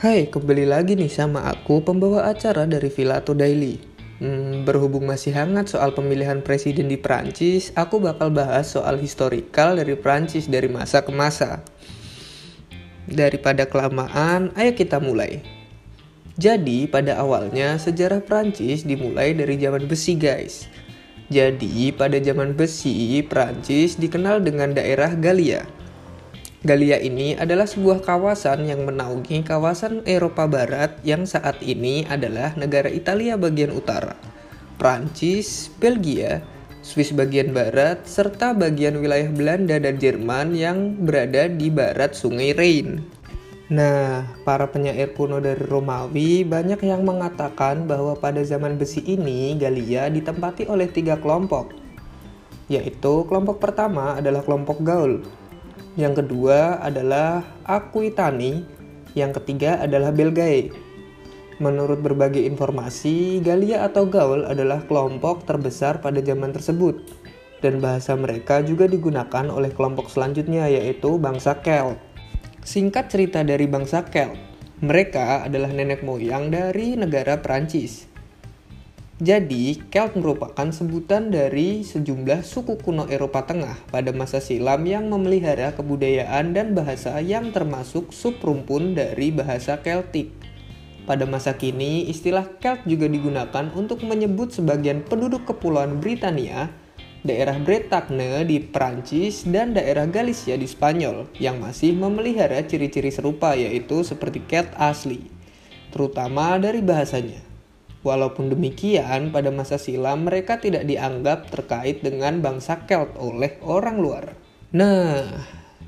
Hai, kembali lagi nih sama aku pembawa acara dari Villato Daily. Hmm, berhubung masih hangat soal pemilihan presiden di Prancis, aku bakal bahas soal historikal dari Prancis dari masa ke masa. Daripada kelamaan, ayo kita mulai. Jadi, pada awalnya sejarah Prancis dimulai dari zaman besi, guys. Jadi, pada zaman besi, Prancis dikenal dengan daerah Galia Galia ini adalah sebuah kawasan yang menaungi kawasan Eropa Barat yang saat ini adalah negara Italia bagian utara, Prancis, Belgia, Swiss bagian barat, serta bagian wilayah Belanda dan Jerman yang berada di barat Sungai Rhine. Nah, para penyair kuno dari Romawi banyak yang mengatakan bahwa pada zaman besi ini Galia ditempati oleh tiga kelompok, yaitu kelompok pertama adalah kelompok Gaul, yang kedua adalah Aquitani, yang ketiga adalah Belgae. Menurut berbagai informasi, Galia atau Gaul adalah kelompok terbesar pada zaman tersebut, dan bahasa mereka juga digunakan oleh kelompok selanjutnya yaitu bangsa Celt. Singkat cerita dari bangsa Celt, mereka adalah nenek moyang dari negara Prancis. Jadi, Celt merupakan sebutan dari sejumlah suku kuno Eropa Tengah pada masa silam yang memelihara kebudayaan dan bahasa yang termasuk subrumpun dari bahasa Celtic. Pada masa kini, istilah Celt juga digunakan untuk menyebut sebagian penduduk kepulauan Britania, daerah Bretagne di Prancis, dan daerah Galicia di Spanyol yang masih memelihara ciri-ciri serupa yaitu seperti Celt asli, terutama dari bahasanya. Walaupun demikian, pada masa silam mereka tidak dianggap terkait dengan bangsa Celt oleh orang luar. Nah,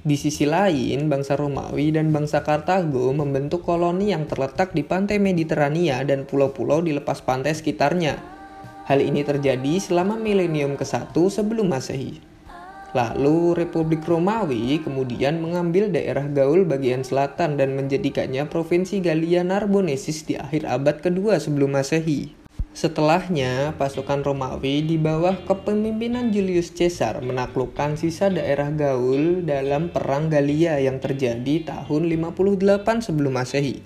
di sisi lain, bangsa Romawi dan bangsa Kartago membentuk koloni yang terletak di pantai Mediterania dan pulau-pulau di lepas pantai sekitarnya. Hal ini terjadi selama milenium ke-1 sebelum Masehi. Lalu Republik Romawi kemudian mengambil daerah Gaul bagian selatan dan menjadikannya Provinsi Gallia Narbonensis di akhir abad kedua sebelum Masehi. Setelahnya, pasukan Romawi di bawah kepemimpinan Julius Caesar menaklukkan sisa daerah Gaul dalam Perang Gallia yang terjadi tahun 58 sebelum Masehi.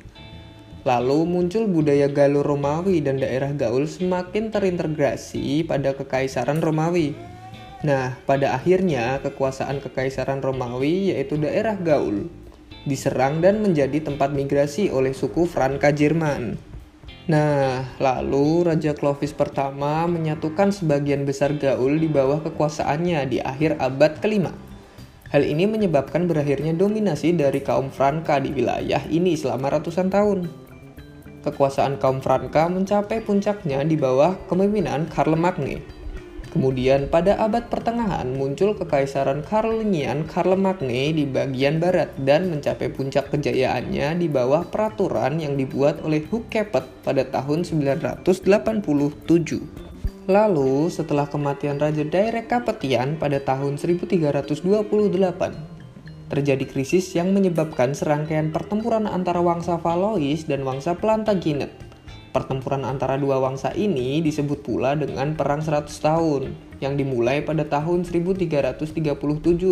Lalu muncul budaya Galuh Romawi dan daerah Gaul semakin terintegrasi pada Kekaisaran Romawi. Nah, pada akhirnya kekuasaan Kekaisaran Romawi yaitu daerah Gaul diserang dan menjadi tempat migrasi oleh suku Franka Jerman. Nah, lalu Raja Clovis pertama menyatukan sebagian besar Gaul di bawah kekuasaannya di akhir abad kelima. Hal ini menyebabkan berakhirnya dominasi dari kaum Franka di wilayah ini selama ratusan tahun. Kekuasaan kaum Franka mencapai puncaknya di bawah kepemimpinan Karl Magne Kemudian pada abad pertengahan muncul kekaisaran Karolingian Karl Magne di bagian barat dan mencapai puncak kejayaannya di bawah peraturan yang dibuat oleh Hugh Capet pada tahun 987. Lalu, setelah kematian Raja Daerah Kapetian pada tahun 1328, terjadi krisis yang menyebabkan serangkaian pertempuran antara Wangsa Valois dan Wangsa Plantagenet Pertempuran antara dua wangsa ini disebut pula dengan Perang 100 Tahun yang dimulai pada tahun 1337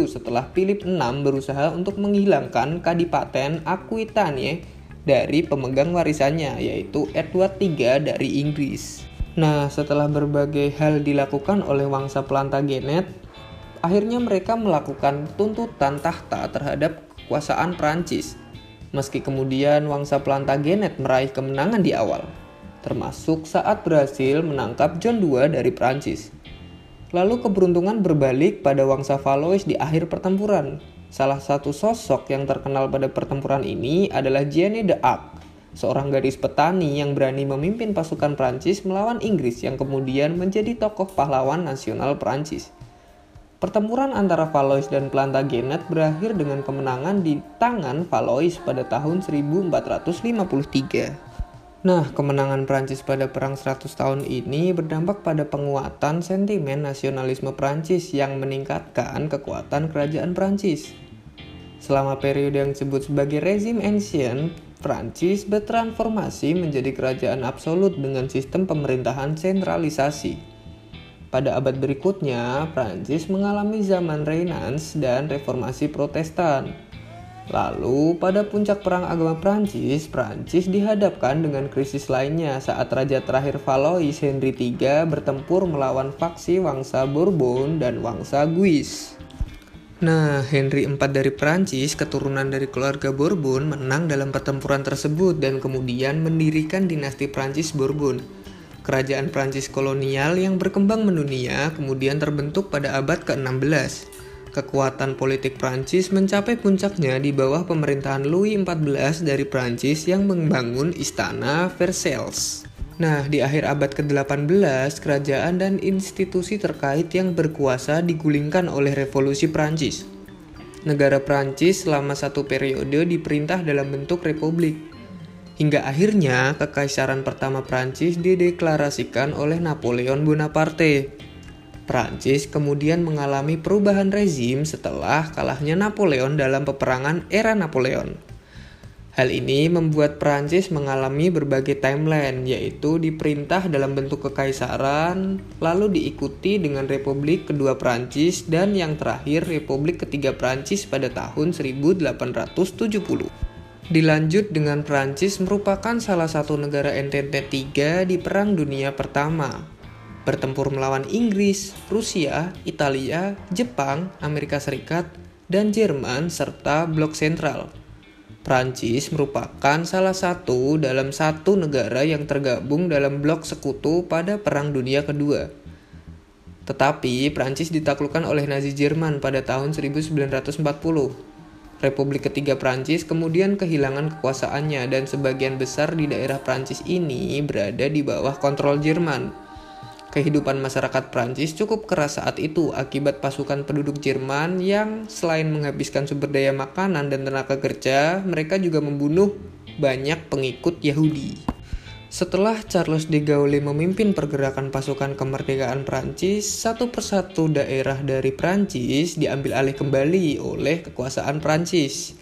setelah Philip VI berusaha untuk menghilangkan Kadipaten Aquitania dari pemegang warisannya yaitu Edward III dari Inggris. Nah, setelah berbagai hal dilakukan oleh wangsa Plantagenet, akhirnya mereka melakukan tuntutan tahta terhadap kekuasaan Prancis. Meski kemudian wangsa Plantagenet meraih kemenangan di awal termasuk saat berhasil menangkap John II dari Prancis. Lalu keberuntungan berbalik pada Wangsa Valois di akhir pertempuran. Salah satu sosok yang terkenal pada pertempuran ini adalah Jeanne d'Arc, seorang gadis petani yang berani memimpin pasukan Prancis melawan Inggris yang kemudian menjadi tokoh pahlawan nasional Prancis. Pertempuran antara Valois dan Plantagenet berakhir dengan kemenangan di tangan Valois pada tahun 1453. Nah, kemenangan Prancis pada Perang 100 tahun ini berdampak pada penguatan sentimen nasionalisme Prancis yang meningkatkan kekuatan kerajaan Prancis. Selama periode yang disebut sebagai rezim ancient, Prancis bertransformasi menjadi kerajaan absolut dengan sistem pemerintahan sentralisasi. Pada abad berikutnya, Prancis mengalami zaman Renaissance dan reformasi Protestan Lalu, pada puncak perang agama Prancis, Prancis dihadapkan dengan krisis lainnya saat raja terakhir Valois Henry III bertempur melawan faksi Wangsa Bourbon dan Wangsa Guise. Nah, Henry IV dari Prancis, keturunan dari keluarga Bourbon, menang dalam pertempuran tersebut dan kemudian mendirikan dinasti Prancis Bourbon. Kerajaan Prancis kolonial yang berkembang mendunia kemudian terbentuk pada abad ke-16 kekuatan politik Prancis mencapai puncaknya di bawah pemerintahan Louis XIV dari Prancis yang membangun istana Versailles. Nah, di akhir abad ke-18, kerajaan dan institusi terkait yang berkuasa digulingkan oleh revolusi Prancis. Negara Prancis selama satu periode diperintah dalam bentuk republik. Hingga akhirnya, kekaisaran pertama Prancis dideklarasikan oleh Napoleon Bonaparte. Prancis kemudian mengalami perubahan rezim setelah kalahnya Napoleon dalam peperangan era Napoleon. Hal ini membuat Prancis mengalami berbagai timeline, yaitu diperintah dalam bentuk kekaisaran, lalu diikuti dengan Republik Kedua Prancis, dan yang terakhir Republik Ketiga Prancis pada tahun 1870. Dilanjut dengan Prancis merupakan salah satu negara Entente III di Perang Dunia Pertama, bertempur melawan Inggris, Rusia, Italia, Jepang, Amerika Serikat, dan Jerman serta blok sentral. Prancis merupakan salah satu dalam satu negara yang tergabung dalam blok sekutu pada Perang Dunia Kedua. Tetapi Prancis ditaklukkan oleh Nazi Jerman pada tahun 1940. Republik ketiga Prancis kemudian kehilangan kekuasaannya dan sebagian besar di daerah Prancis ini berada di bawah kontrol Jerman. Kehidupan masyarakat Prancis cukup keras saat itu akibat pasukan penduduk Jerman yang selain menghabiskan sumber daya makanan dan tenaga kerja, mereka juga membunuh banyak pengikut Yahudi. Setelah Charles de Gaulle memimpin pergerakan pasukan kemerdekaan Prancis, satu persatu daerah dari Prancis diambil alih kembali oleh kekuasaan Prancis.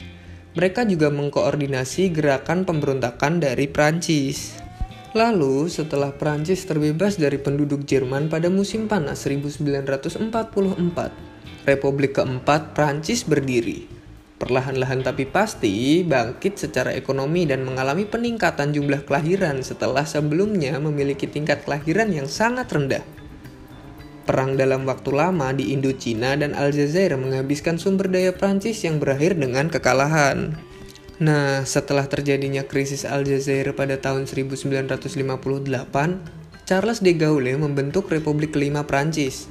Mereka juga mengkoordinasi gerakan pemberontakan dari Prancis. Lalu, setelah Prancis terbebas dari penduduk Jerman pada musim panas 1944, Republik keempat Prancis berdiri. Perlahan-lahan tapi pasti bangkit secara ekonomi dan mengalami peningkatan jumlah kelahiran setelah sebelumnya memiliki tingkat kelahiran yang sangat rendah. Perang dalam waktu lama di Indochina dan Aljazair menghabiskan sumber daya Prancis yang berakhir dengan kekalahan. Nah, setelah terjadinya krisis Aljazair pada tahun 1958, Charles de Gaulle membentuk Republik kelima Prancis.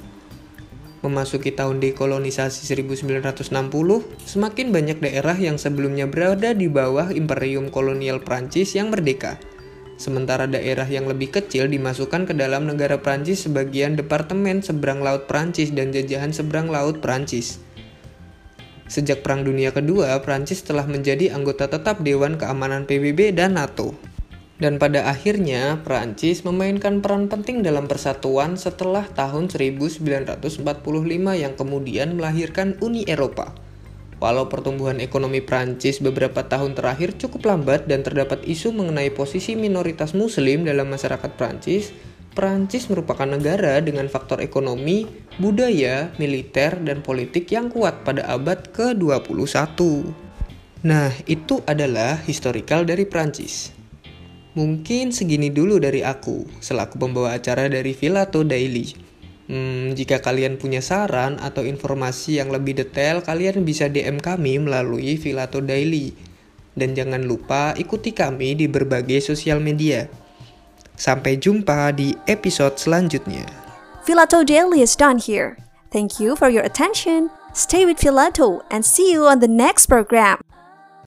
Memasuki tahun dekolonisasi 1960, semakin banyak daerah yang sebelumnya berada di bawah imperium kolonial Prancis yang merdeka. Sementara daerah yang lebih kecil dimasukkan ke dalam negara Prancis sebagian departemen seberang laut Prancis dan jajahan seberang laut Prancis. Sejak Perang Dunia Kedua, Prancis telah menjadi anggota tetap Dewan Keamanan PBB dan NATO. Dan pada akhirnya, Prancis memainkan peran penting dalam persatuan setelah tahun 1945 yang kemudian melahirkan Uni Eropa. Walau pertumbuhan ekonomi Prancis beberapa tahun terakhir cukup lambat dan terdapat isu mengenai posisi minoritas muslim dalam masyarakat Prancis, Prancis merupakan negara dengan faktor ekonomi, budaya, militer, dan politik yang kuat pada abad ke-21. Nah, itu adalah historical dari Prancis. Mungkin segini dulu dari aku, selaku pembawa acara dari Filato Daily. Hmm, jika kalian punya saran atau informasi yang lebih detail, kalian bisa DM kami melalui Filato Daily. Dan jangan lupa ikuti kami di berbagai sosial media. Sampai jumpa di episode selanjutnya. Filato Daily is done here. Thank you for your attention. Stay with Filato and see you on the next program.